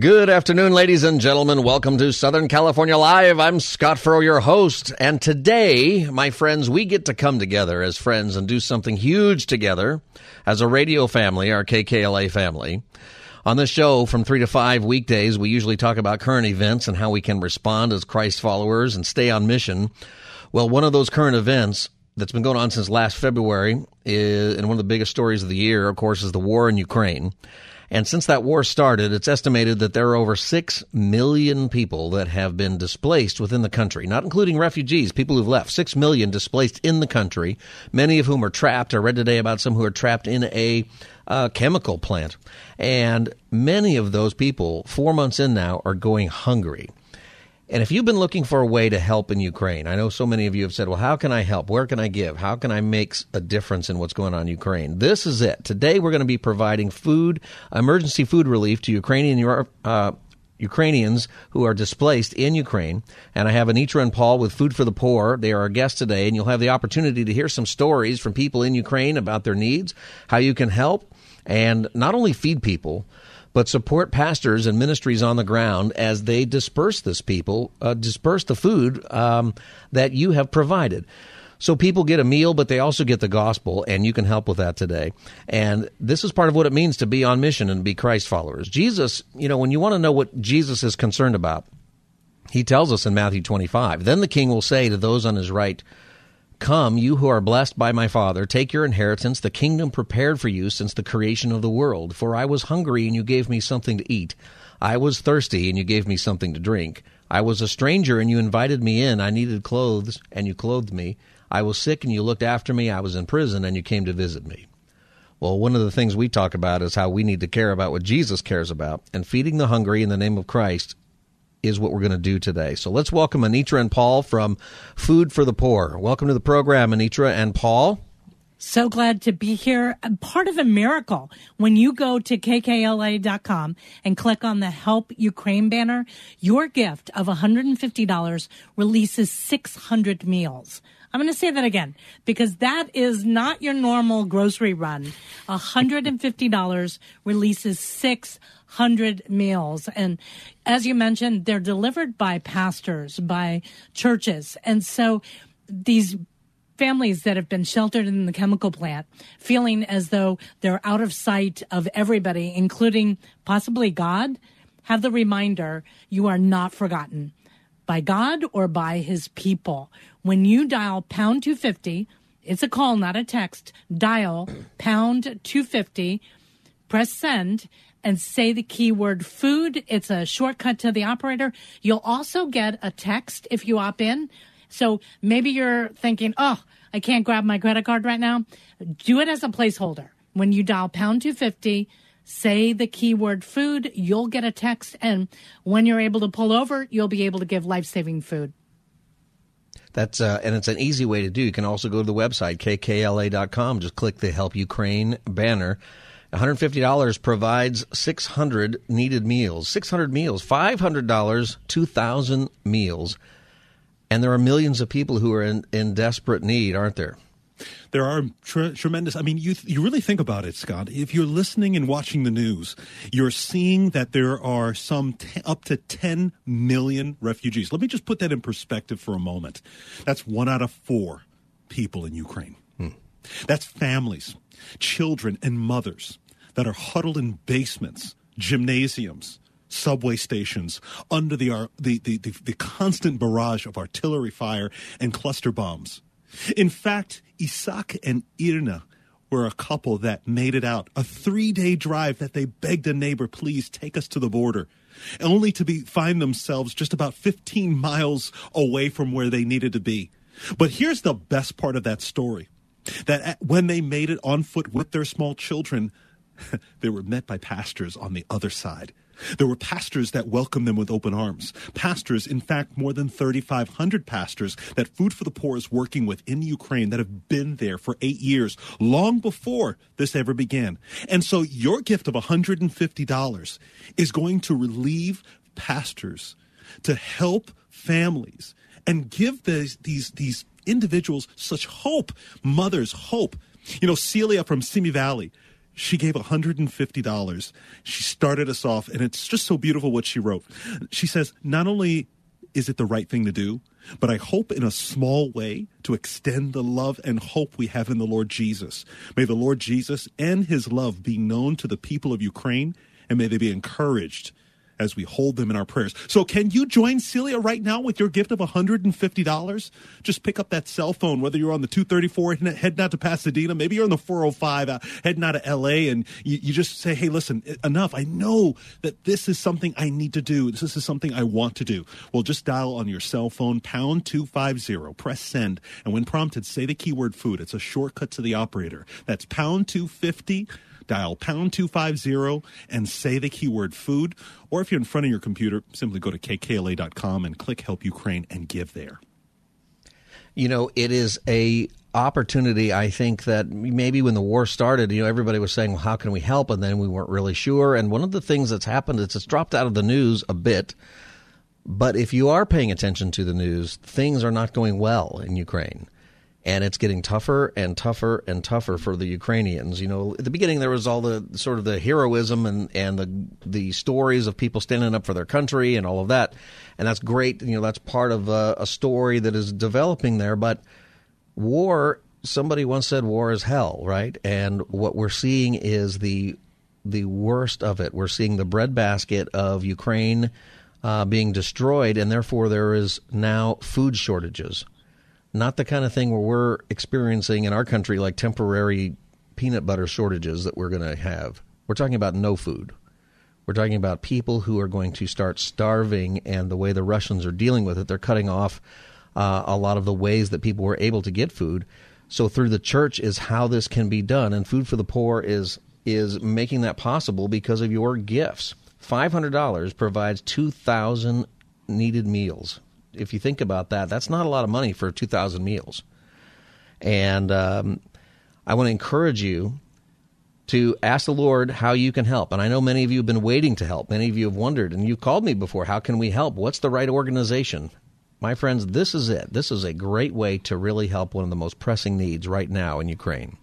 Good afternoon, ladies and gentlemen. Welcome to Southern California Live. I'm Scott Furrow, your host. And today, my friends, we get to come together as friends and do something huge together as a radio family, our KKLA family. On this show, from three to five weekdays, we usually talk about current events and how we can respond as Christ followers and stay on mission. Well, one of those current events that's been going on since last February is, and one of the biggest stories of the year, of course, is the war in Ukraine. And since that war started, it's estimated that there are over 6 million people that have been displaced within the country, not including refugees, people who've left. 6 million displaced in the country, many of whom are trapped. I read today about some who are trapped in a uh, chemical plant. And many of those people, four months in now, are going hungry. And if you've been looking for a way to help in Ukraine, I know so many of you have said, well, how can I help? Where can I give? How can I make a difference in what's going on in Ukraine? This is it. Today we're going to be providing food, emergency food relief to Ukrainian uh, Ukrainians who are displaced in Ukraine. And I have Anitra and Paul with Food for the Poor. They are our guests today, and you'll have the opportunity to hear some stories from people in Ukraine about their needs, how you can help, and not only feed people, but support pastors and ministries on the ground as they disperse this people, uh, disperse the food um, that you have provided. So people get a meal, but they also get the gospel, and you can help with that today. And this is part of what it means to be on mission and be Christ followers. Jesus, you know, when you want to know what Jesus is concerned about, he tells us in Matthew 25, then the king will say to those on his right, Come, you who are blessed by my Father, take your inheritance, the kingdom prepared for you since the creation of the world. For I was hungry, and you gave me something to eat. I was thirsty, and you gave me something to drink. I was a stranger, and you invited me in. I needed clothes, and you clothed me. I was sick, and you looked after me. I was in prison, and you came to visit me. Well, one of the things we talk about is how we need to care about what Jesus cares about, and feeding the hungry in the name of Christ is what we're going to do today. So let's welcome Anitra and Paul from Food for the Poor. Welcome to the program, Anitra and Paul. So glad to be here. Part of a miracle. When you go to kkla.com and click on the Help Ukraine banner, your gift of $150 releases 600 meals. I'm going to say that again because that is not your normal grocery run. $150 releases 600 meals. And as you mentioned, they're delivered by pastors, by churches. And so these families that have been sheltered in the chemical plant feeling as though they're out of sight of everybody, including possibly God, have the reminder you are not forgotten by God or by his people. When you dial pound 250, it's a call, not a text, dial pound 250, press send, and say the keyword food. It's a shortcut to the operator. You'll also get a text if you opt in. So maybe you're thinking, oh, I can't grab my credit card right now. Do it as a placeholder. When you dial pound 250, say the keyword food, you'll get a text. And when you're able to pull over, you'll be able to give life saving food. That's uh, and it's an easy way to do. You can also go to the website kkla.com. Just click the Help Ukraine banner. $150 provides 600 needed meals. 600 meals. $500, 2,000 meals. And there are millions of people who are in, in desperate need, aren't there? There are tre- tremendous. I mean, you you really think about it, Scott. If you're listening and watching the news, you're seeing that there are some t- up to 10 million refugees. Let me just put that in perspective for a moment. That's one out of four people in Ukraine. Hmm. That's families, children, and mothers that are huddled in basements, gymnasiums, subway stations under the, the, the, the, the constant barrage of artillery fire and cluster bombs. In fact, Isak and Irna were a couple that made it out. A three day drive that they begged a neighbor, please take us to the border, only to be, find themselves just about 15 miles away from where they needed to be. But here's the best part of that story that when they made it on foot with their small children, they were met by pastors on the other side There were pastors that welcomed them with open arms. Pastors, in fact, more than 3,500 pastors that Food for the Poor is working with in Ukraine that have been there for eight years, long before this ever began. And so your gift of $150 is going to relieve pastors to help families and give these, these, these individuals such hope, mothers hope. You know, Celia from Simi Valley, she gave $150. She started us off, and it's just so beautiful what she wrote. She says, Not only is it the right thing to do, but I hope in a small way to extend the love and hope we have in the Lord Jesus. May the Lord Jesus and his love be known to the people of Ukraine, and may they be encouraged as we hold them in our prayers. So, can you join Celia right now with your gift of $150? Just pick up that cell phone, whether you're on the 234 heading out to Pasadena, maybe you're on the 405 uh, heading out to LA, and you, you just say, hey, listen, enough. I know that this is something I need to do. This is something I want to do. Well, just dial on your cell phone, pound 250, press send, and when prompted, say the keyword food. It's a shortcut to the operator. That's pound 250 dial pound 250 and say the keyword food. Or if you're in front of your computer, simply go to kkla.com and click Help Ukraine and give there. You know, it is a opportunity I think that maybe when the war started, you know, everybody was saying, well, how can we help? And then we weren't really sure. And one of the things that's happened is it's dropped out of the news a bit. But if you are paying attention to the news, things are not going well in Ukraine and it's getting tougher and tougher and tougher for the Ukrainians. You know, at the beginning there was all the sort of the heroism and and the the stories of people standing up for their country and all of that, and that's great. You know, that's part of a, a story that is developing there. But war, somebody once said, war is hell, right? And what we're seeing is the the worst of it. We're seeing the breadbasket of Ukraine uh, being destroyed, and therefore there is now food shortages not the kind of thing where we're experiencing in our country like temporary peanut butter shortages that we're going to have. We're talking about no food. We're talking about people who are going to start starving, and the way the Russians are dealing with it, they're cutting off uh, a lot of the ways that people were able to get food. So through the church is how this can be done, and Food for the Poor is is making that possible because of your gifts. Five hundred dollars provides two thousand needed meals if you think about that, that's not a lot of money for 2,000 meals. And um, I want to encourage you to ask the Lord how you can help. And I know many of you have been waiting to help. Many of you have wondered, and you've called me before, how can we help? What's the right organization? My friends, this is it. This is a great way to really help one of the most pressing needs right now in Ukraine.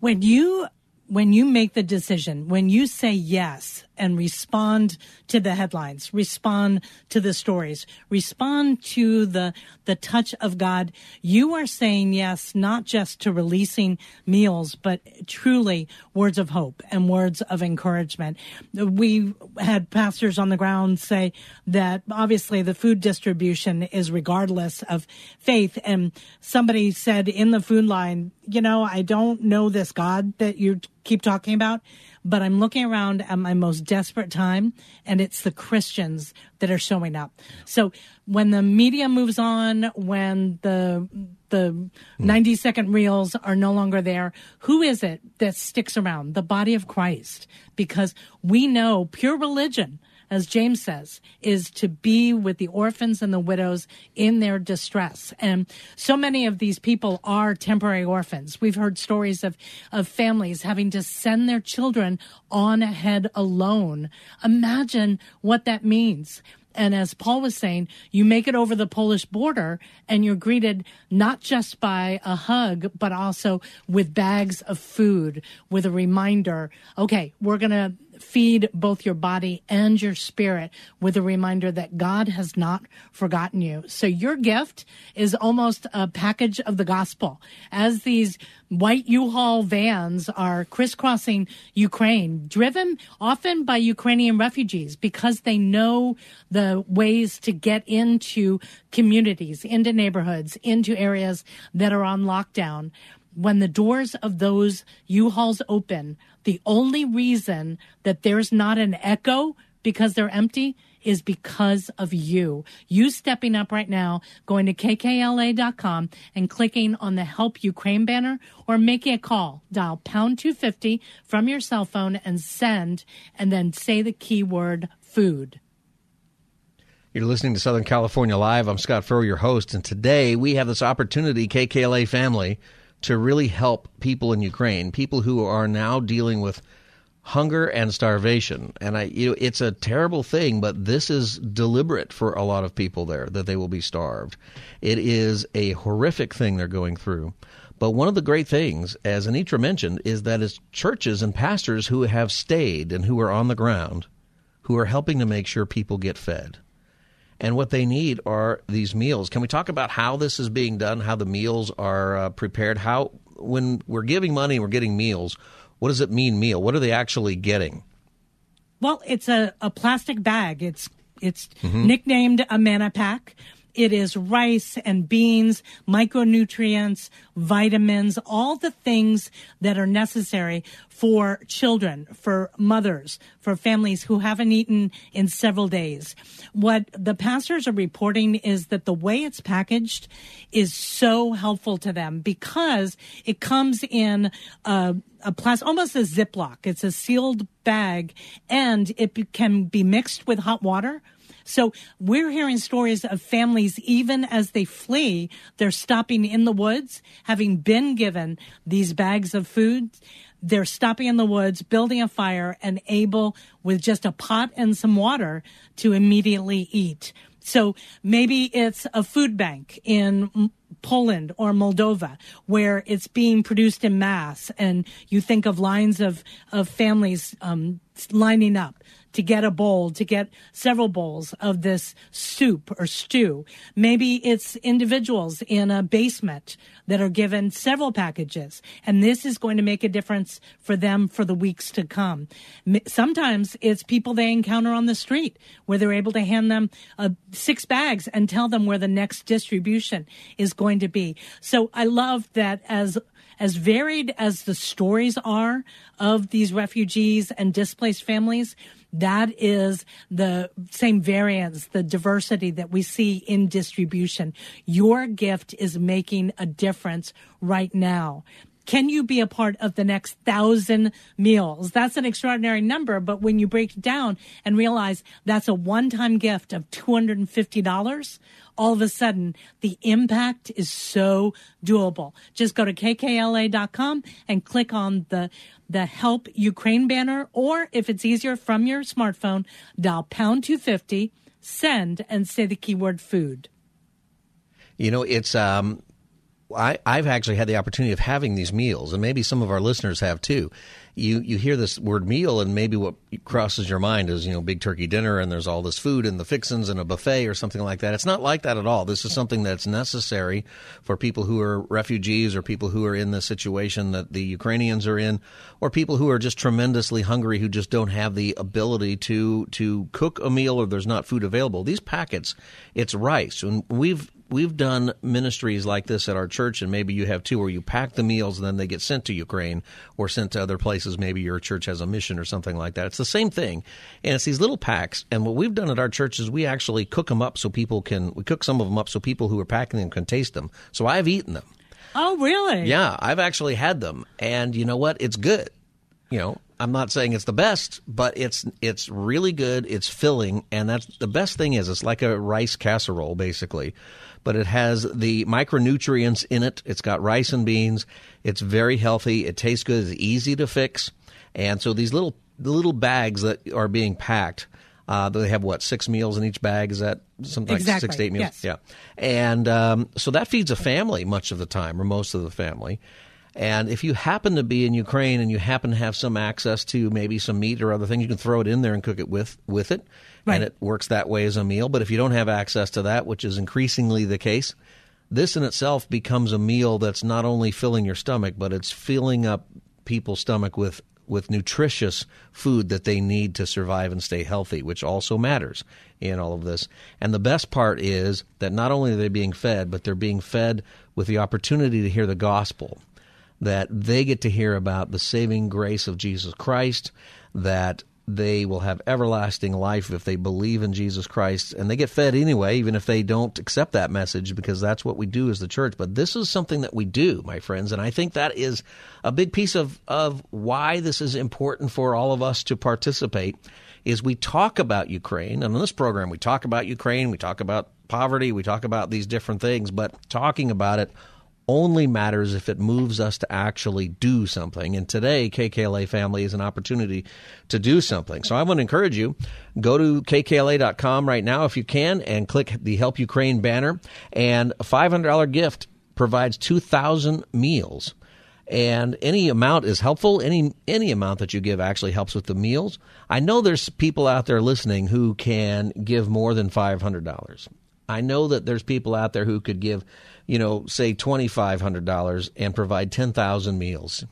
When you when you make the decision, when you say yes and respond to the headlines, respond to the stories, respond to the, the touch of God, you are saying yes, not just to releasing meals, but truly words of hope and words of encouragement. We had pastors on the ground say that obviously the food distribution is regardless of faith. And somebody said in the food line, you know, I don't know this God that you keep talking about, but I'm looking around at my most desperate time, and it's the Christians that are showing up. So when the media moves on, when the the mm. 90 second reels are no longer there, who is it that sticks around? The body of Christ, because we know pure religion as James says, is to be with the orphans and the widows in their distress. And so many of these people are temporary orphans. We've heard stories of, of families having to send their children on ahead alone. Imagine what that means. And as Paul was saying, you make it over the Polish border and you're greeted not just by a hug, but also with bags of food, with a reminder, okay, we're going to feed both your body and your spirit with a reminder that God has not forgotten you. So your gift is almost a package of the gospel. As these white U-Haul vans are crisscrossing Ukraine, driven often by Ukrainian refugees because they know the ways to get into communities, into neighborhoods, into areas that are on lockdown when the doors of those U-Hauls open, the only reason that there's not an echo because they're empty is because of you. You stepping up right now, going to kkla.com and clicking on the Help Ukraine banner or making a call. Dial pound 250 from your cell phone and send, and then say the keyword food. You're listening to Southern California Live. I'm Scott Furrow, your host, and today we have this opportunity, KKLA family, to really help people in Ukraine, people who are now dealing with hunger and starvation. And I, you know, it's a terrible thing, but this is deliberate for a lot of people there that they will be starved. It is a horrific thing they're going through. But one of the great things, as Anitra mentioned, is that it's churches and pastors who have stayed and who are on the ground who are helping to make sure people get fed. And what they need are these meals. Can we talk about how this is being done, how the meals are uh, prepared, how when we're giving money, we're getting meals, what does it mean meal? What are they actually getting? Well, it's a, a plastic bag. It's it's mm-hmm. nicknamed a manna pack. It is rice and beans, micronutrients, vitamins, all the things that are necessary for children, for mothers, for families who haven't eaten in several days. What the pastors are reporting is that the way it's packaged is so helpful to them because it comes in a, a plastic, almost a Ziploc. It's a sealed bag and it can be mixed with hot water so we're hearing stories of families, even as they flee, they're stopping in the woods, having been given these bags of food. They're stopping in the woods, building a fire, and able, with just a pot and some water, to immediately eat. So maybe it's a food bank in Poland or Moldova where it's being produced in mass and you think of lines of, of families um, lining up to get a bowl, to get several bowls of this soup or stew. Maybe it's individuals in a basement that are given several packages. And this is going to make a difference for them for the weeks to come. Sometimes it's people they encounter on the street where they're able to hand them uh, six bags and tell them where the next distribution is going to be. So I love that as as varied as the stories are of these refugees and displaced families, that is the same variance, the diversity that we see in distribution. Your gift is making a difference right now. Can you be a part of the next thousand meals? That's an extraordinary number, but when you break it down and realize that's a one time gift of $250, all of a sudden the impact is so doable. Just go to kkla.com and click on the the help Ukraine banner or if it's easier from your smartphone, dial pound 250, send and say the keyword food. You know, it's um I, I've actually had the opportunity of having these meals, and maybe some of our listeners have too. You you hear this word meal, and maybe what crosses your mind is you know big turkey dinner, and there's all this food and the fixins and a buffet or something like that. It's not like that at all. This is something that's necessary for people who are refugees or people who are in the situation that the Ukrainians are in, or people who are just tremendously hungry who just don't have the ability to to cook a meal or there's not food available. These packets, it's rice, and we've we've done ministries like this at our church, and maybe you have too, where you pack the meals and then they get sent to Ukraine or sent to other places. Maybe your church has a mission or something like that. It's the same thing, and it's these little packs. And what we've done at our church is we actually cook them up so people can. We cook some of them up so people who are packing them can taste them. So I've eaten them. Oh, really? Yeah, I've actually had them, and you know what? It's good. You know, I'm not saying it's the best, but it's it's really good. It's filling, and that's the best thing is it's like a rice casserole basically but it has the micronutrients in it. It's got rice and beans. It's very healthy. It tastes good. It's easy to fix. And so these little the little bags that are being packed, uh, they have what six meals in each bag? Is that something exactly. like six to eight meals? Yes. Yeah, and um, so that feeds a family much of the time, or most of the family. And if you happen to be in Ukraine and you happen to have some access to maybe some meat or other things, you can throw it in there and cook it with with it, right. and it works that way as a meal. But if you don't have access to that, which is increasingly the case, this in itself becomes a meal that's not only filling your stomach, but it's filling up people's stomach with with nutritious food that they need to survive and stay healthy, which also matters in all of this. And the best part is that not only are they being fed, but they're being fed with the opportunity to hear the gospel that they get to hear about the saving grace of Jesus Christ, that they will have everlasting life if they believe in Jesus Christ. And they get fed anyway, even if they don't accept that message, because that's what we do as the church. But this is something that we do, my friends. And I think that is a big piece of, of why this is important for all of us to participate is we talk about Ukraine. And on this program, we talk about Ukraine, we talk about poverty, we talk about these different things, but talking about it only matters if it moves us to actually do something. And today, KKLA family is an opportunity to do something. So I want to encourage you, go to kkla.com right now if you can and click the Help Ukraine banner. And a $500 gift provides 2,000 meals. And any amount is helpful. Any any amount that you give actually helps with the meals. I know there's people out there listening who can give more than five hundred dollars. I know that there's people out there who could give you know, say $2,500 and provide 10,000 meals.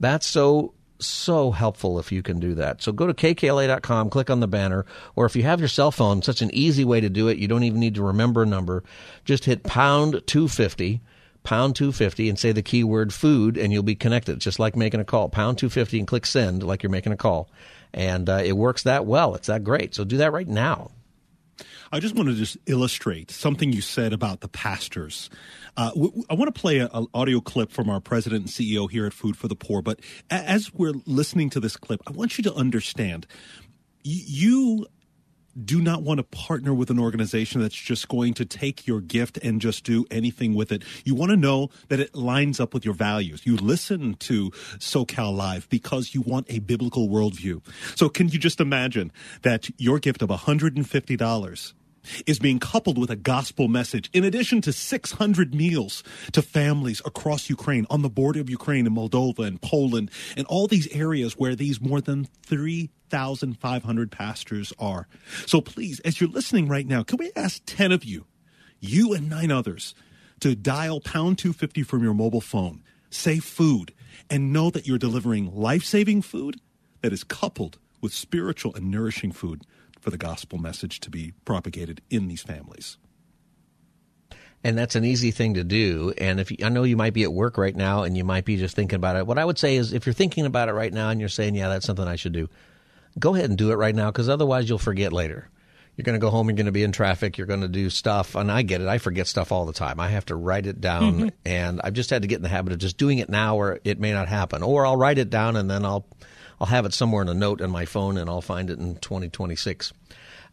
That's so so helpful if you can do that. So go to kkla.com, click on the banner, or if you have your cell phone, such an easy way to do it. You don't even need to remember a number. Just hit pound 250, pound 250, and say the keyword food, and you'll be connected, just like making a call. Pound 250 and click send, like you're making a call. And uh, it works that well. It's that great. So do that right now. I just want to just illustrate something you said about the pastors. Uh, want to play an audio clip from our president and CEO here at Food for the Poor. But a- as we're listening to this clip, I want you to understand y- you do not want to partner with an organization that's just going to take your gift and just do anything with it. You want to know that it lines up with your values. You listen to SoCal Live because you want a biblical worldview. So can you just imagine that your gift of $150 is being coupled with a gospel message in addition to 600 meals to families across Ukraine, on the border of Ukraine and Moldova and Poland, and all these areas where these more than 3,500 pastors are. So please, as you're listening right now, can we ask 10 of you, you and nine others, to dial pound 250 from your mobile phone, say food, and know that you're delivering life saving food that is coupled with spiritual and nourishing food for the gospel message to be propagated in these families. And that's an easy thing to do. And if you, I know you might be at work right now and you might be just thinking about it, what I would say is if you're thinking about it right now and you're saying, yeah, that's something I should do, go ahead and do it right now because otherwise you'll forget later. You're going to go home, you're going to be in traffic, you're going to do stuff. And I get it. I forget stuff all the time. I have to write it down. Mm-hmm. And I've just had to get in the habit of just doing it now or it may not happen. Or I'll write it down and then I'll I'll have it somewhere in a note in my phone and I'll find it in 2026.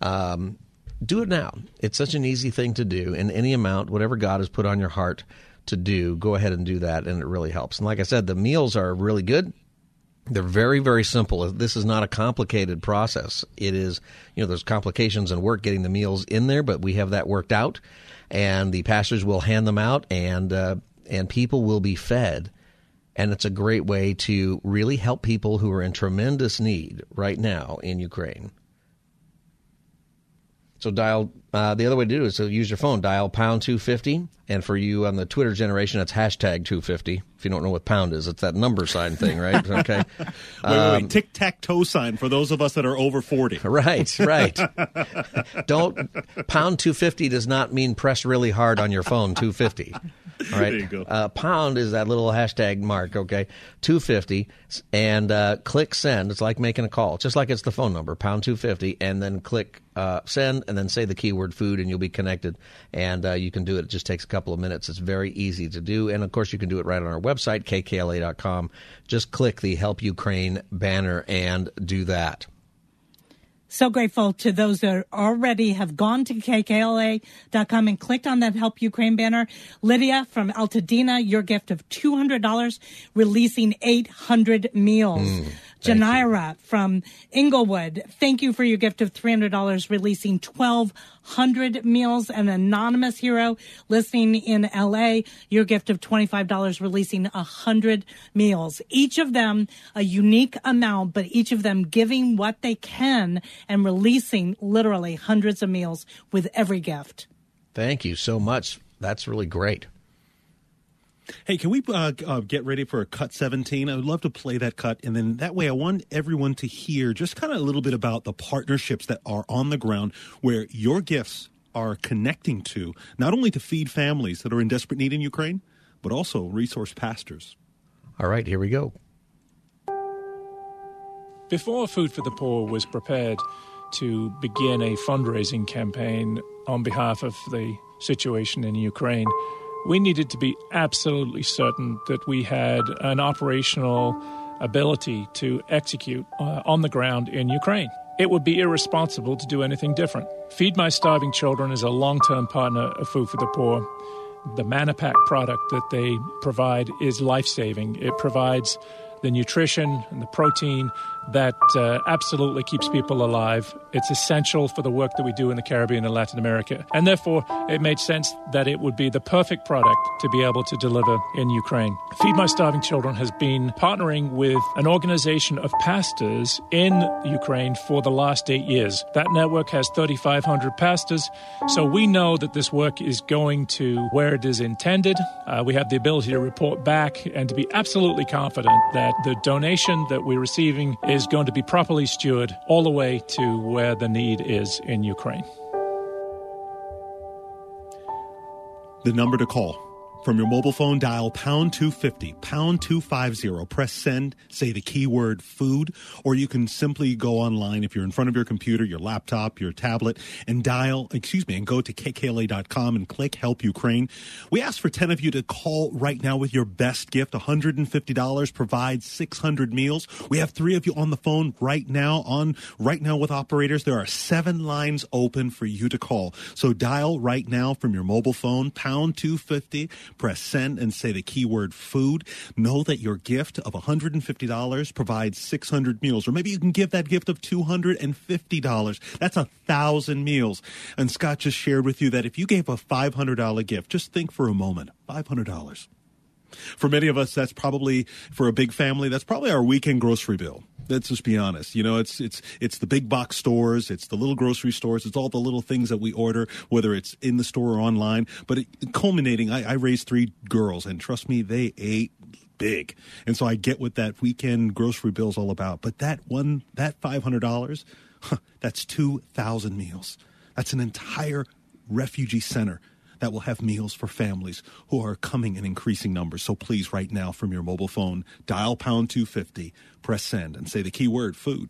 Um, do it now. It's such an easy thing to do in any amount, whatever God has put on your heart to do, go ahead and do that, and it really helps. And like I said, the meals are really good. They're very, very simple. This is not a complicated process. It is, you know, there's complications and work getting the meals in there, but we have that worked out, and the pastors will hand them out, and uh, and people will be fed and it's a great way to really help people who are in tremendous need right now in Ukraine. So dial uh, the other way to do it is to use your phone. Dial pound two fifty, and for you on the Twitter generation, that's hashtag two fifty. If you don't know what pound is, it's that number sign thing, right? Okay. wait, wait, wait. Um, Tic tac toe sign for those of us that are over forty. Right, right. don't pound two fifty does not mean press really hard on your phone. Two fifty. All right. There you go. Uh, pound is that little hashtag mark, okay? 250 and uh, click send. It's like making a call, just like it's the phone number, pound 250, and then click uh, send and then say the keyword food and you'll be connected. And uh, you can do it. It just takes a couple of minutes. It's very easy to do. And of course, you can do it right on our website, kkla.com. Just click the Help Ukraine banner and do that. So grateful to those that already have gone to kkla.com and clicked on that Help Ukraine banner. Lydia from Altadena, your gift of $200, releasing 800 meals. Mm. Janira from Inglewood, thank you for your gift of $300, releasing 1,200 meals. An anonymous hero listening in LA, your gift of $25, releasing 100 meals. Each of them a unique amount, but each of them giving what they can and releasing literally hundreds of meals with every gift. Thank you so much. That's really great. Hey, can we uh, uh, get ready for a cut 17? I would love to play that cut. And then that way, I want everyone to hear just kind of a little bit about the partnerships that are on the ground where your gifts are connecting to, not only to feed families that are in desperate need in Ukraine, but also resource pastors. All right, here we go. Before Food for the Poor was prepared to begin a fundraising campaign on behalf of the situation in Ukraine, we needed to be absolutely certain that we had an operational ability to execute uh, on the ground in Ukraine. It would be irresponsible to do anything different. Feed My Starving Children is a long term partner of Food for the Poor. The MannaPack product that they provide is life saving. It provides the nutrition and the protein that uh, absolutely keeps people alive. It's essential for the work that we do in the Caribbean and Latin America. And therefore, it made sense that it would be the perfect product to be able to deliver in Ukraine. Feed My Starving Children has been partnering with an organization of pastors in Ukraine for the last eight years. That network has 3,500 pastors. So we know that this work is going to where it is intended. Uh, we have the ability to report back and to be absolutely confident that the donation that we're receiving is going to be properly stewarded all the way to where the need is in Ukraine. The number to call from your mobile phone, dial pound 250, pound 250, press send, say the keyword food, or you can simply go online if you're in front of your computer, your laptop, your tablet, and dial, excuse me, and go to kkla.com and click help Ukraine. We ask for 10 of you to call right now with your best gift, $150, provide 600 meals. We have three of you on the phone right now, on right now with operators. There are seven lines open for you to call. So dial right now from your mobile phone, pound 250, Press send and say the keyword food. Know that your gift of $150 provides 600 meals, or maybe you can give that gift of $250. That's a thousand meals. And Scott just shared with you that if you gave a $500 gift, just think for a moment, $500. For many of us, that's probably for a big family. That's probably our weekend grocery bill. Let's just be honest. You know, it's it's it's the big box stores, it's the little grocery stores, it's all the little things that we order, whether it's in the store or online. But it, culminating, I, I raised three girls, and trust me, they ate big. And so I get what that weekend grocery bill is all about. But that one, that five hundred dollars, that's two thousand meals. That's an entire refugee center that will have meals for families who are coming in increasing numbers. So please, right now from your mobile phone, dial pound 250, press send, and say the keyword food.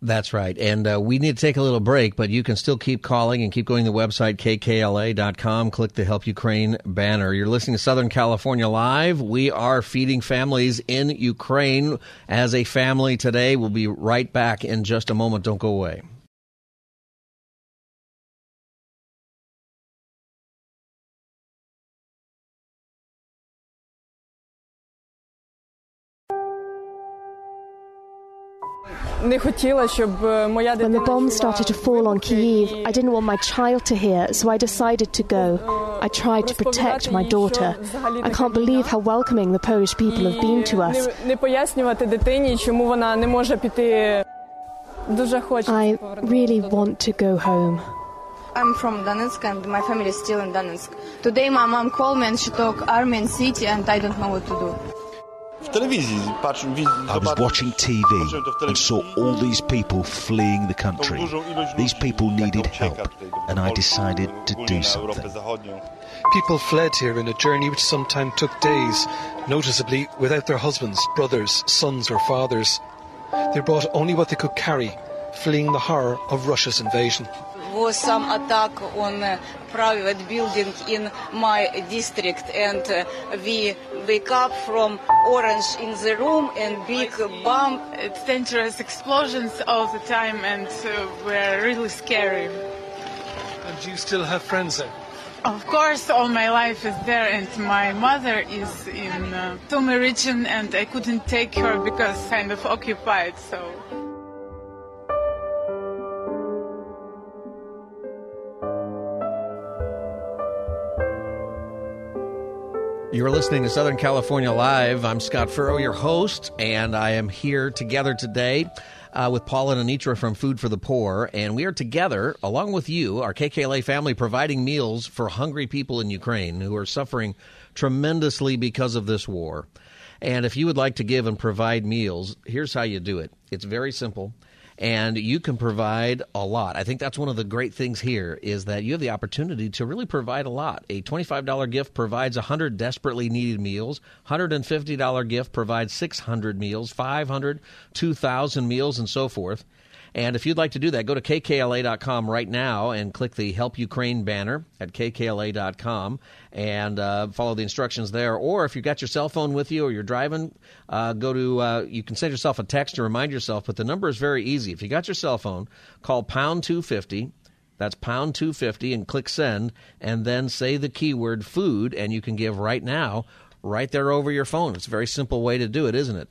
That's right. And uh, we need to take a little break, but you can still keep calling and keep going to the website, kkla.com. Click the Help Ukraine banner. You're listening to Southern California Live. We are feeding families in Ukraine as a family today. We'll be right back in just a moment. Don't go away. When the bombs started to fall on Kiev, I didn't want my child to hear, so I decided to go. I tried to protect my daughter. I can't believe how welcoming the Polish people have been to us. I really want to go home. I'm from Donetsk and my family is still in Donetsk. Today my mom called me and she talked army and city and I don't know what to do. I was watching TV and saw all these people fleeing the country. These people needed help, and I decided to do something. People fled here in a journey which sometimes took days, noticeably without their husbands, brothers, sons, or fathers. They brought only what they could carry, fleeing the horror of Russia's invasion was some attack on a private building in my district and uh, we wake up from orange in the room and big bomb. It's dangerous explosions all the time and uh, we're really scary. And you still have friends there? Of course, all my life is there, and my mother is in uh, Sumy region, and I couldn't take her because kind of occupied. So. You're listening to Southern California Live. I'm Scott Furrow, your host, and I am here together today uh, with Paul and Anitra from Food for the Poor. And we are together, along with you, our KKLA family, providing meals for hungry people in Ukraine who are suffering tremendously because of this war. And if you would like to give and provide meals, here's how you do it it's very simple. And you can provide a lot. I think that's one of the great things here is that you have the opportunity to really provide a lot. A $25 gift provides 100 desperately needed meals. $150 gift provides 600 meals, 500, 2,000 meals, and so forth. And if you'd like to do that, go to kkla.com right now and click the Help Ukraine banner at kkla.com and uh, follow the instructions there. Or if you've got your cell phone with you or you're driving, uh, go to, uh, you can send yourself a text to remind yourself, but the number is very easy. If you got your cell phone, call pound 250. That's pound 250 and click send, and then say the keyword food, and you can give right now, right there over your phone. It's a very simple way to do it, isn't it?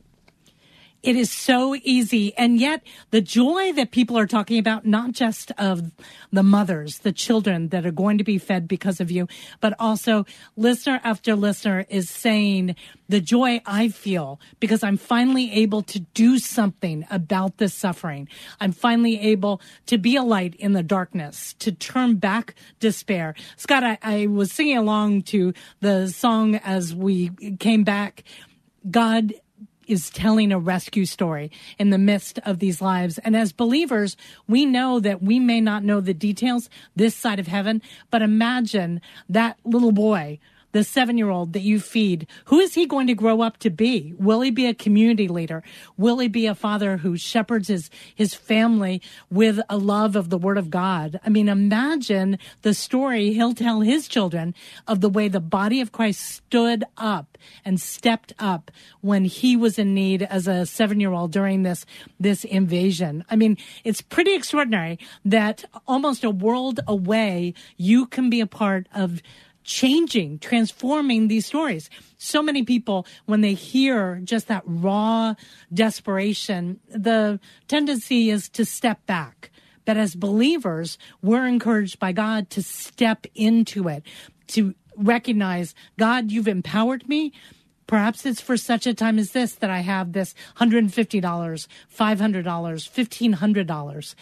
It is so easy. And yet the joy that people are talking about, not just of the mothers, the children that are going to be fed because of you, but also listener after listener is saying the joy I feel because I'm finally able to do something about this suffering. I'm finally able to be a light in the darkness, to turn back despair. Scott, I, I was singing along to the song as we came back. God is telling a rescue story in the midst of these lives. And as believers, we know that we may not know the details this side of heaven, but imagine that little boy the seven year old that you feed, who is he going to grow up to be? Will he be a community leader? Will he be a father who shepherds his, his family with a love of the word of God? I mean, imagine the story he'll tell his children of the way the body of Christ stood up and stepped up when he was in need as a seven year old during this, this invasion. I mean, it's pretty extraordinary that almost a world away, you can be a part of changing, transforming these stories. So many people, when they hear just that raw desperation, the tendency is to step back. But as believers, we're encouraged by God to step into it, to recognize, God, you've empowered me. Perhaps it's for such a time as this that I have this $150, $500, $1,500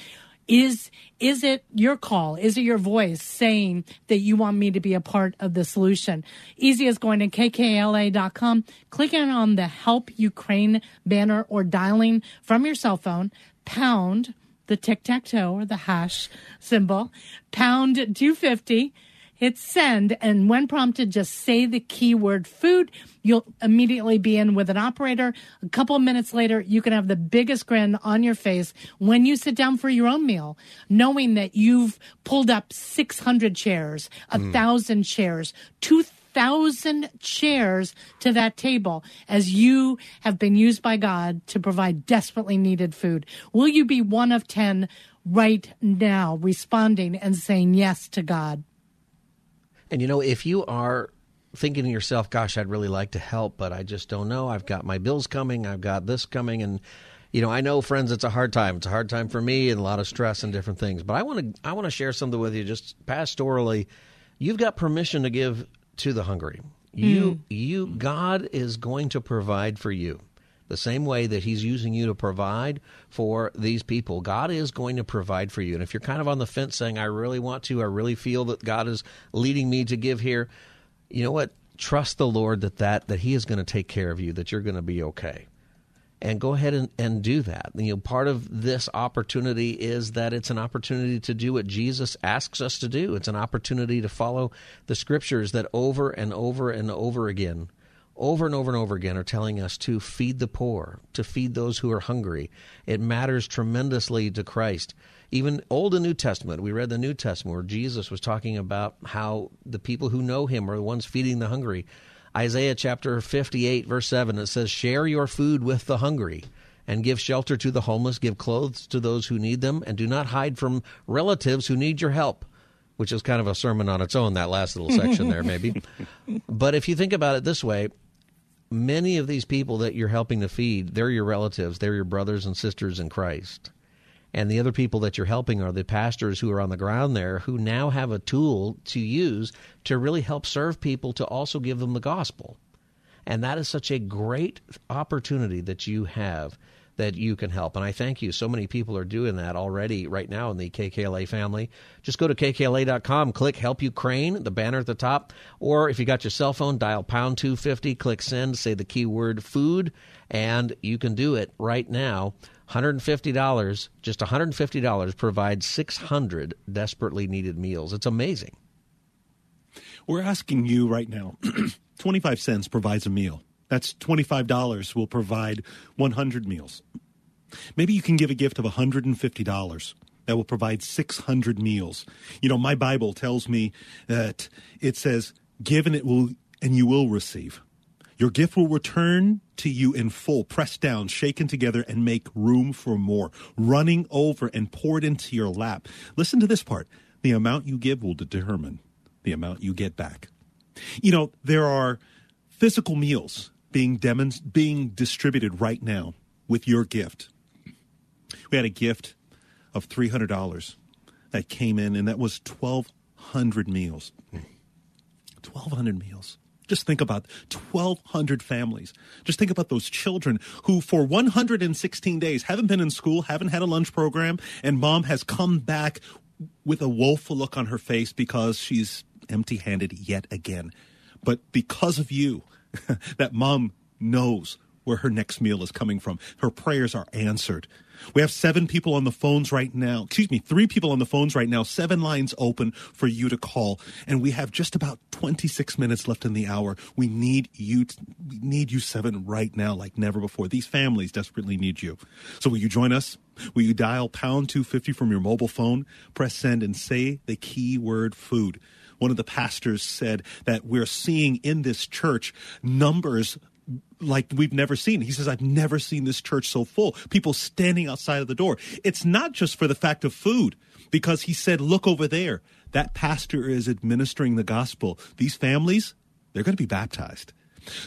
is is it your call? Is it your voice saying that you want me to be a part of the solution? Easy as going to kkla.com, clicking on the Help Ukraine banner or dialing from your cell phone pound the tic tac toe or the hash symbol, pound 250 hit send, and when prompted, just say the keyword food. You'll immediately be in with an operator. A couple of minutes later, you can have the biggest grin on your face when you sit down for your own meal, knowing that you've pulled up 600 chairs, a mm. thousand chairs, two thousand chairs to that table as you have been used by God to provide desperately needed food. Will you be one of 10 right now responding and saying yes to God? And you know, if you are thinking to yourself, gosh, I'd really like to help, but I just don't know. I've got my bills coming, I've got this coming and you know, I know friends it's a hard time. It's a hard time for me and a lot of stress and different things. But I want to I want to share something with you just pastorally. You've got permission to give to the hungry. You mm. you God is going to provide for you the same way that He's using you to provide for these people. God is going to provide for you. And if you're kind of on the fence saying, I really want to, I really feel that God is leading me to give here, you know what? Trust the Lord that, that, that He is going to take care of you, that you're going to be okay. And go ahead and, and do that. You know, part of this opportunity is that it's an opportunity to do what Jesus asks us to do. It's an opportunity to follow the scriptures that over and over and over again over and over and over again are telling us to feed the poor, to feed those who are hungry. It matters tremendously to Christ. Even Old and New Testament, we read the New Testament where Jesus was talking about how the people who know him are the ones feeding the hungry. Isaiah chapter 58, verse 7, it says, Share your food with the hungry and give shelter to the homeless, give clothes to those who need them, and do not hide from relatives who need your help which is kind of a sermon on its own, that last little section there, maybe. but if you think about it this way, many of these people that you're helping to feed, they're your relatives, they're your brothers and sisters in Christ. And the other people that you're helping are the pastors who are on the ground there who now have a tool to use to really help serve people to also give them the gospel. And that is such a great opportunity that you have that you can help. And I thank you. So many people are doing that already right now in the KKLA family. Just go to kkla.com, click Help Ukraine, the banner at the top. Or if you got your cell phone, dial pound 250, click send, say the keyword food, and you can do it right now. $150, just $150 provides 600 desperately needed meals. It's amazing. We're asking you right now 25 cents provides a meal. That's $25 will provide 100 meals. Maybe you can give a gift of $150 that will provide 600 meals. You know, my Bible tells me that it says, give and it will, and you will receive. Your gift will return to you in full, pressed down, shaken together, and make room for more, running over and poured into your lap. Listen to this part. The amount you give will determine the amount you get back. You know, there are physical meals being demonst- being distributed right now with your gift. We had a gift of $300 that came in, and that was 1,200 meals. 1,200 meals. Just think about 1,200 families. Just think about those children who, for 116 days, haven't been in school, haven't had a lunch program, and mom has come back with a woeful look on her face because she's empty handed yet again. But because of you, that mom knows where her next meal is coming from. Her prayers are answered. We have seven people on the phones right now. Excuse me, three people on the phones right now. Seven lines open for you to call, and we have just about 26 minutes left in the hour. We need you. we need you seven right now, like never before. These families desperately need you. So will you join us? Will you dial pound 250 from your mobile phone, press send, and say the keyword food? One of the pastors said that we're seeing in this church numbers like we've never seen. He says, I've never seen this church so full. People standing outside of the door. It's not just for the fact of food, because he said, Look over there. That pastor is administering the gospel. These families, they're going to be baptized.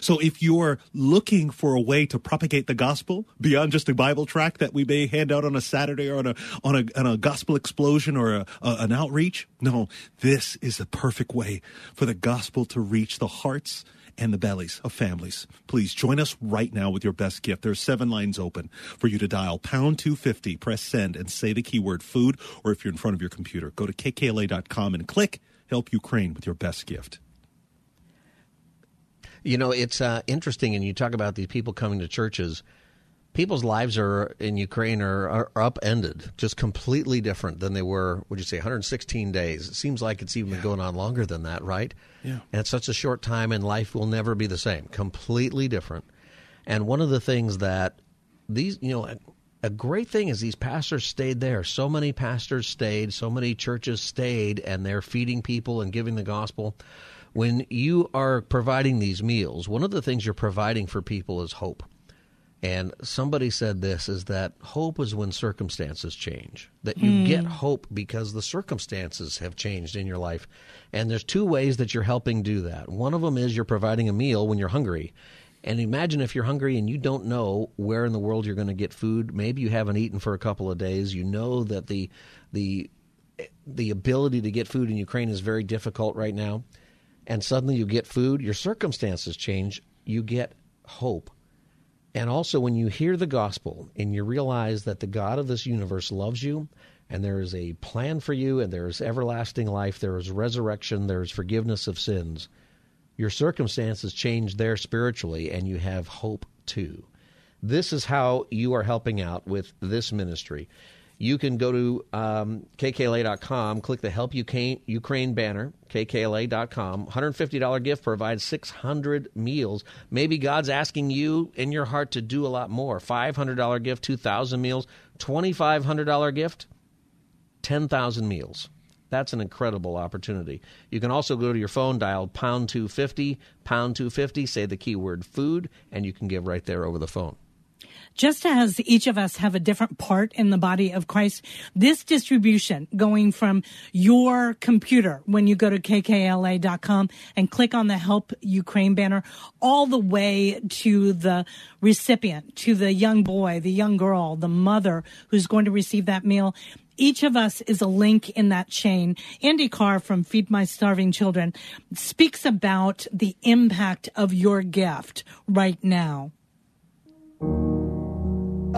So if you're looking for a way to propagate the gospel beyond just a Bible tract that we may hand out on a Saturday or on a on a, on a gospel explosion or a, a, an outreach, no, this is the perfect way for the gospel to reach the hearts and the bellies of families. Please join us right now with your best gift. There are seven lines open for you to dial pound 250, press send, and say the keyword food, or if you're in front of your computer, go to kkla.com and click Help Ukraine with your best gift. You know, it's uh, interesting, and you talk about these people coming to churches. People's lives are in Ukraine are, are, upended, just completely different than they were. Would you say 116 days? It seems like it's even yeah. been going on longer than that, right? Yeah. And it's such a short time, and life will never be the same. Completely different. And one of the things that these, you know, a, a great thing is these pastors stayed there. So many pastors stayed, so many churches stayed, and they're feeding people and giving the gospel when you are providing these meals, one of the things you're providing for people is hope. And somebody said this is that hope is when circumstances change. That you mm. get hope because the circumstances have changed in your life. And there's two ways that you're helping do that. One of them is you're providing a meal when you're hungry. And imagine if you're hungry and you don't know where in the world you're going to get food. Maybe you haven't eaten for a couple of days. You know that the the the ability to get food in Ukraine is very difficult right now and suddenly you get food, your circumstances change, you get hope. And also, when you hear the gospel and you realize that the God of this universe loves you, and there is a plan for you, and there is everlasting life, there is resurrection, there is forgiveness of sins, your circumstances change there spiritually, and you have hope too. This is how you are helping out with this ministry you can go to um, kkla.com, click the Help Ukraine, Ukraine banner, kkla.com. $150 gift provides 600 meals. Maybe God's asking you in your heart to do a lot more. $500 gift, 2,000 meals. $2,500 gift, 10,000 meals. That's an incredible opportunity. You can also go to your phone, dial pound 250, pound 250, say the keyword food, and you can give right there over the phone just as each of us have a different part in the body of Christ, this distribution going from your computer when you go to kkla.com and click on the help Ukraine banner all the way to the recipient, to the young boy, the young girl, the mother who's going to receive that meal each of us is a link in that chain. Andy Carr from Feed My Starving Children speaks about the impact of your gift right now.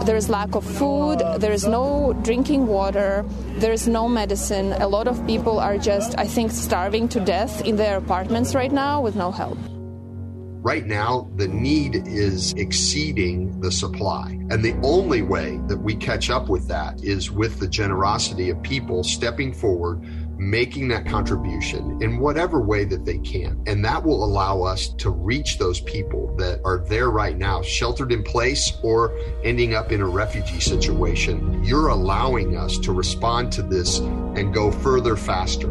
There is lack of food, there is no drinking water, there is no medicine. A lot of people are just, I think, starving to death in their apartments right now with no help. Right now, the need is exceeding the supply. And the only way that we catch up with that is with the generosity of people stepping forward making that contribution in whatever way that they can. And that will allow us to reach those people that are there right now, sheltered in place or ending up in a refugee situation. You're allowing us to respond to this and go further faster.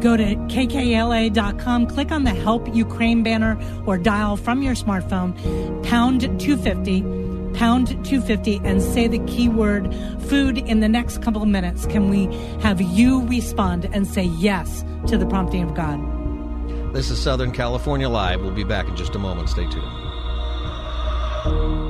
Go to kkla.com, click on the Help Ukraine banner, or dial from your smartphone pound 250 pound 250 and say the keyword food in the next couple of minutes. Can we have you respond and say yes to the prompting of God? This is Southern California Live. We'll be back in just a moment. Stay tuned.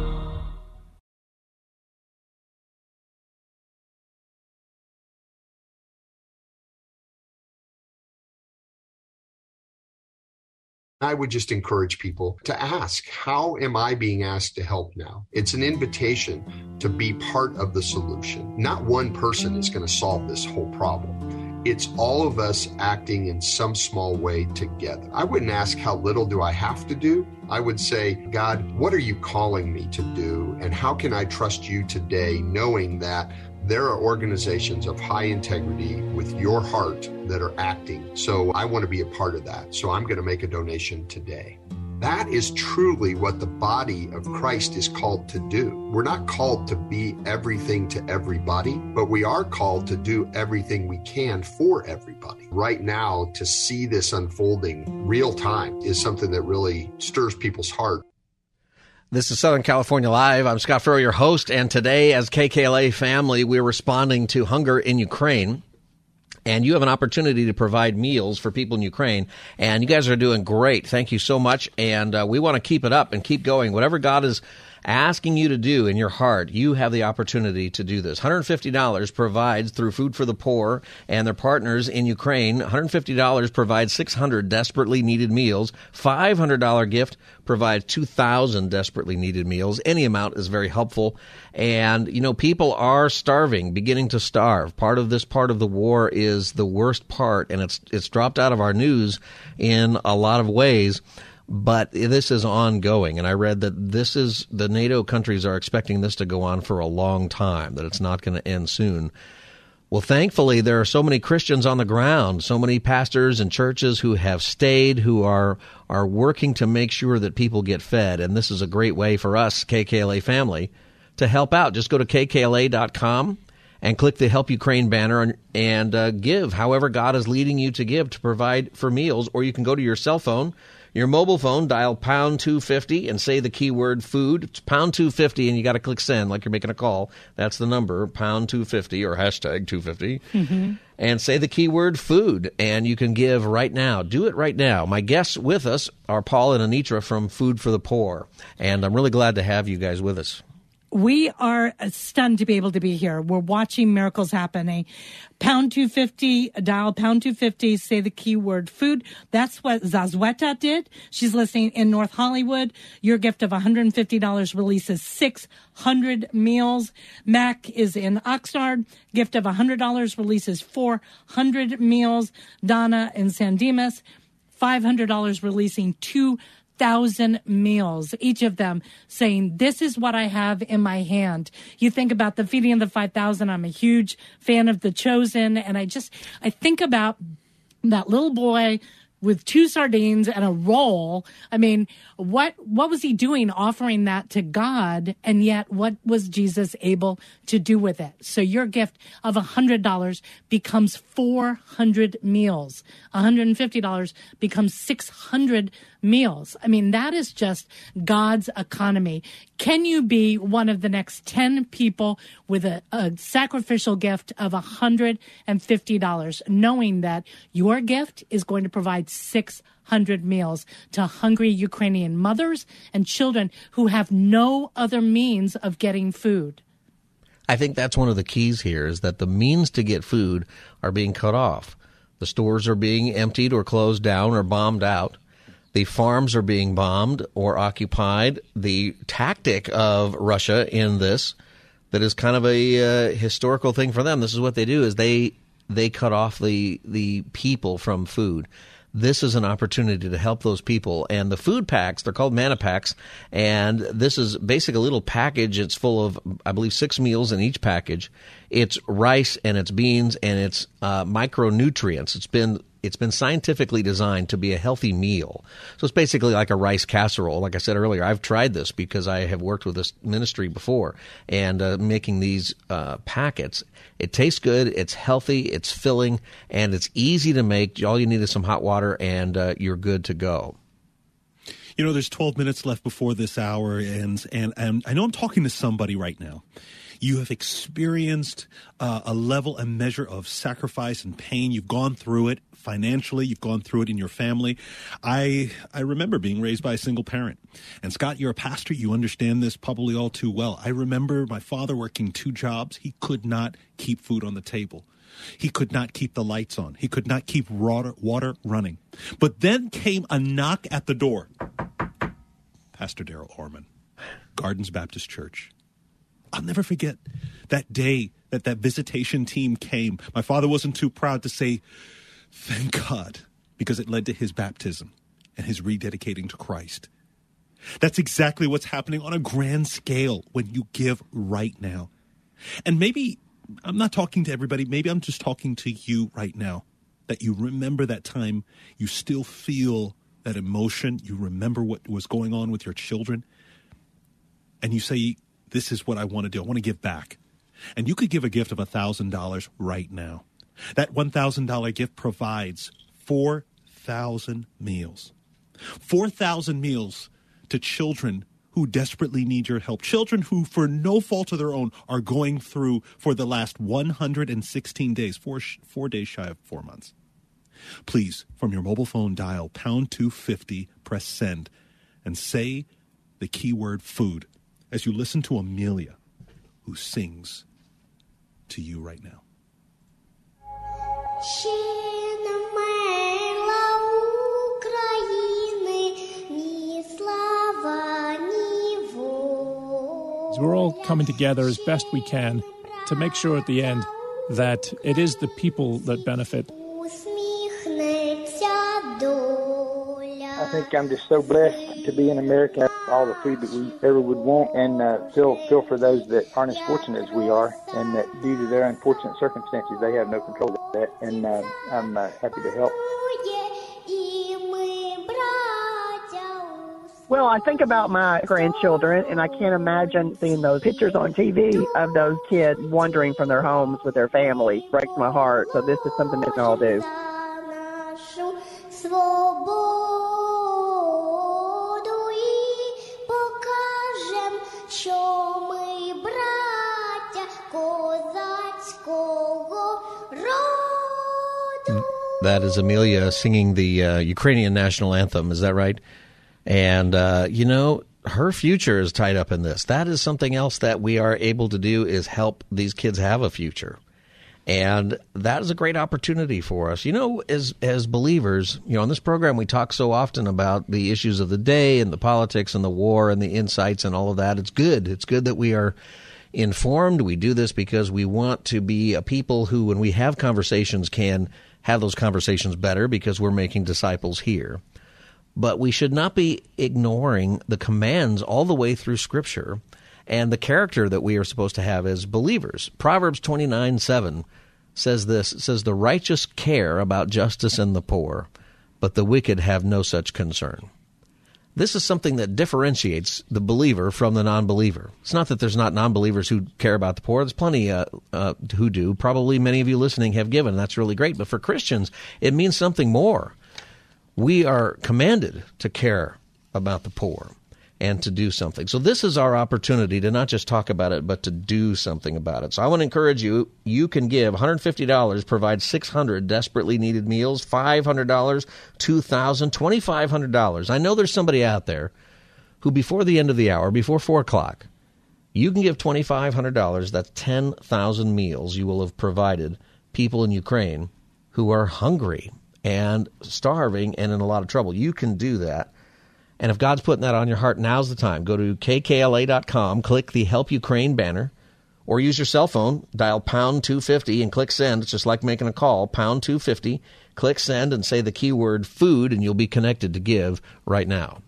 I would just encourage people to ask, how am I being asked to help now? It's an invitation to be part of the solution. Not one person is going to solve this whole problem. It's all of us acting in some small way together. I wouldn't ask, how little do I have to do? I would say, God, what are you calling me to do? And how can I trust you today, knowing that there are organizations of high integrity with your heart that are acting. So I want to be a part of that. So I'm going to make a donation today. That is truly what the body of Christ is called to do. We're not called to be everything to everybody, but we are called to do everything we can for everybody. Right now, to see this unfolding real time is something that really stirs people's heart. This is Southern California Live. I'm Scott Furrow, your host, and today, as KKLA family, we're responding to hunger in Ukraine. And you have an opportunity to provide meals for people in Ukraine. And you guys are doing great. Thank you so much. And uh, we want to keep it up and keep going. Whatever God is asking you to do in your heart, you have the opportunity to do this. $150 provides through Food for the Poor and their partners in Ukraine. $150 provides 600 desperately needed meals. $500 gift provides 2,000 desperately needed meals. Any amount is very helpful. And, you know, people are starving, beginning to starve. Part of this part of the war is the worst part, and it's, it's dropped out of our news in a lot of ways but this is ongoing. And I read that this is the NATO countries are expecting this to go on for a long time, that it's not going to end soon. Well, thankfully, there are so many Christians on the ground, so many pastors and churches who have stayed, who are are working to make sure that people get fed. And this is a great way for us, KKLA family, to help out. Just go to kkla.com and click the Help Ukraine banner and, and uh, give however God is leading you to give to provide for meals. Or you can go to your cell phone your mobile phone, dial pound 250 and say the keyword food. It's pound 250 and you got to click send like you're making a call. That's the number, pound 250 or hashtag 250. Mm-hmm. And say the keyword food and you can give right now. Do it right now. My guests with us are Paul and Anitra from Food for the Poor. And I'm really glad to have you guys with us we are stunned to be able to be here. We're watching miracles happening. Pound 250, dial pound 250, say the keyword food. That's what Zazueta did. She's listening in North Hollywood. Your gift of $150 releases 600 meals. Mac is in Oxnard. Gift of $100 releases 400 meals. Donna in San Dimas. $500 releasing two thousand meals, each of them saying, This is what I have in my hand. You think about the feeding of the 5,000. I'm a huge fan of The Chosen. And I just, I think about that little boy with two sardines and a roll. I mean, what what was he doing offering that to God and yet what was Jesus able to do with it? So your gift of a $100 becomes 400 meals. $150 becomes 600 meals. I mean, that is just God's economy. Can you be one of the next 10 people with a, a sacrificial gift of $150, knowing that your gift is going to provide 600 meals to hungry Ukrainian mothers and children who have no other means of getting food? I think that's one of the keys here is that the means to get food are being cut off. The stores are being emptied or closed down or bombed out. The farms are being bombed or occupied. The tactic of Russia in this, that is kind of a uh, historical thing for them. This is what they do: is they they cut off the the people from food. this is an opportunity to help those people. And the food packs, they're called MannaPacks, and this is basically a little package. It's full of, I believe, six meals in each package. It's rice and it's beans and it's uh, micronutrients. It's been it's been scientifically designed to be a healthy meal. So it's basically like a rice casserole. Like I said earlier, I've tried this because I have worked with this ministry before and uh, making these uh, packets. It tastes good, it's healthy, it's filling, and it's easy to make. All you need is some hot water and uh, you're good to go. You know, there's 12 minutes left before this hour ends, and, and I know I'm talking to somebody right now you have experienced uh, a level and measure of sacrifice and pain. You've gone through it financially. You've gone through it in your family. I I remember being raised by a single parent. And Scott, you're a pastor. You understand this probably all too well. I remember my father working two jobs. He could not keep food on the table. He could not keep the lights on. He could not keep water, water running. But then came a knock at the door. Pastor Daryl Orman, Gardens Baptist Church. I'll never forget that day that that visitation team came. My father wasn't too proud to say, thank God, because it led to his baptism and his rededicating to Christ. That's exactly what's happening on a grand scale when you give right now. And maybe I'm not talking to everybody, maybe I'm just talking to you right now. That you remember that time, you still feel that emotion, you remember what was going on with your children, and you say, this is what I want to do. I want to give back. And you could give a gift of $1,000 right now. That $1,000 gift provides 4,000 meals. 4,000 meals to children who desperately need your help. Children who, for no fault of their own, are going through for the last 116 days, four, four days shy of four months. Please, from your mobile phone, dial pound 250, press send, and say the keyword food as you listen to Amelia, who sings to you right now. We're all coming together as best we can to make sure at the end that it is the people that benefit. I think I'm just so blessed to be in America all the food that we ever would want, and uh, feel feel for those that aren't as fortunate as we are, and that due to their unfortunate circumstances, they have no control of that. And uh, I'm uh, happy to help. Well, I think about my grandchildren, and I can't imagine seeing those pictures on TV of those kids wandering from their homes with their family. It breaks my heart. So this is something that I'll do. That is Amelia singing the uh, Ukrainian national anthem. Is that right? And, uh, you know, her future is tied up in this. That is something else that we are able to do is help these kids have a future. And that is a great opportunity for us. You know, as as believers, you know, on this program we talk so often about the issues of the day and the politics and the war and the insights and all of that. It's good. It's good that we are informed. We do this because we want to be a people who when we have conversations can have those conversations better because we're making disciples here. But we should not be ignoring the commands all the way through Scripture and the character that we are supposed to have as believers. Proverbs 29 7 says this says, The righteous care about justice and the poor, but the wicked have no such concern. This is something that differentiates the believer from the non believer. It's not that there's not non believers who care about the poor. There's plenty uh, uh, who do. Probably many of you listening have given. That's really great. But for Christians, it means something more. We are commanded to care about the poor and to do something. So this is our opportunity to not just talk about it, but to do something about it. So I want to encourage you. You can give $150, provide 600 desperately needed meals, $500, $2,000, $2,500. I know there's somebody out there who before the end of the hour, before 4 o'clock, you can give $2,500. That's 10,000 meals you will have provided people in Ukraine who are hungry and starving and in a lot of trouble. You can do that and if God's putting that on your heart, now's the time. Go to kkla.com, click the Help Ukraine banner. or use your cell phone, dial pound 250 and click send. It's just like making a call, pound 250, click send and say the keyword food and you'll be connected to give right now.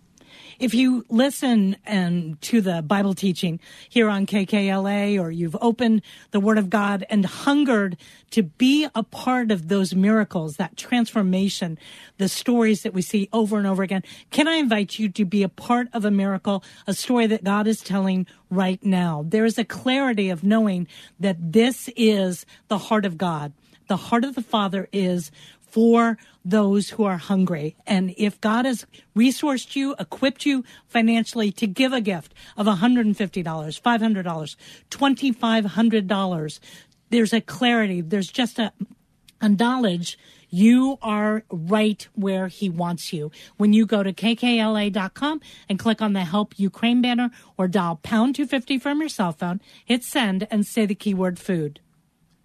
If you listen and to the Bible teaching here on KKLA, or you've opened the Word of God and hungered to be a part of those miracles, that transformation, the stories that we see over and over again, can I invite you to be a part of a miracle, a story that God is telling right now? There is a clarity of knowing that this is the heart of God. The heart of the Father is for those who are hungry. And if God has resourced you, equipped you financially to give a gift of $150, $500, $2,500, there's a clarity. There's just a, a knowledge you are right where he wants you. When you go to kkla.com and click on the Help Ukraine banner or dial pound 250 from your cell phone, hit send and say the keyword food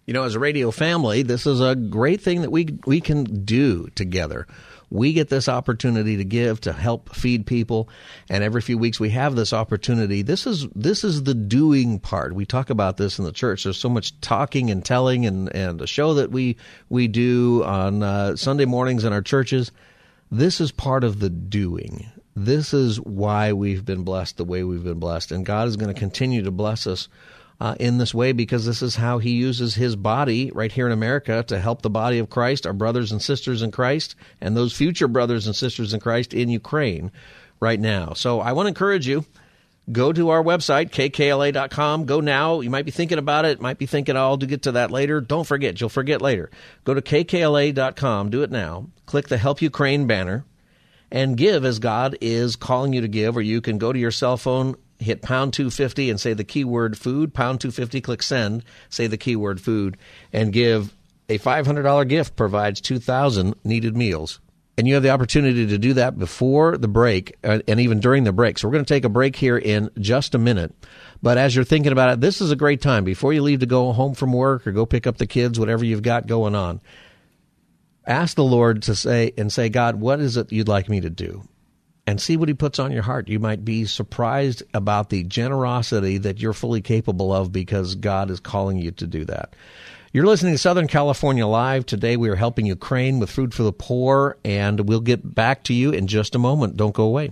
you know, as a radio family, this is a great thing that we we can do together. We get this opportunity to give to help feed people, and every few weeks we have this opportunity. This is this is the doing part. We talk about this in the church. There's so much talking and telling, and and a show that we we do on uh, Sunday mornings in our churches. This is part of the doing. This is why we've been blessed the way we've been blessed, and God is going to continue to bless us uh, in this way because this is how he uses his body right here in America to help the body of Christ, our brothers and sisters in Christ, and those future brothers and sisters in Christ in Ukraine right now. So I want to encourage you. Go to our website, kkla.com. Go now. You might be thinking about it. Might be thinking, oh, I'll get to that later. Don't forget. You'll forget later. Go to kkla.com. Do it now. Click the Help Ukraine banner and give as God is calling you to give, or you can go to your cell phone hit pound 250 and say the keyword food, pound 250, click send, say the keyword food, and give a $500 gift provides 2,000 needed meals. And you have the opportunity to do that before the break uh, and even during the break. So we're going to take a break here in just a minute. But as you're thinking about it, this is a great time before you leave to go home from work or go pick up the kids, whatever you've got going on. Ask the Lord to say and say, God, what is it you'd like me to do? And see what he puts on your heart. You might be surprised about the generosity that you're fully capable of because God is calling you to do that. You're listening to Southern California Live. Today we are helping Ukraine with food for the poor, and we'll get back to you in just a moment. Don't go away.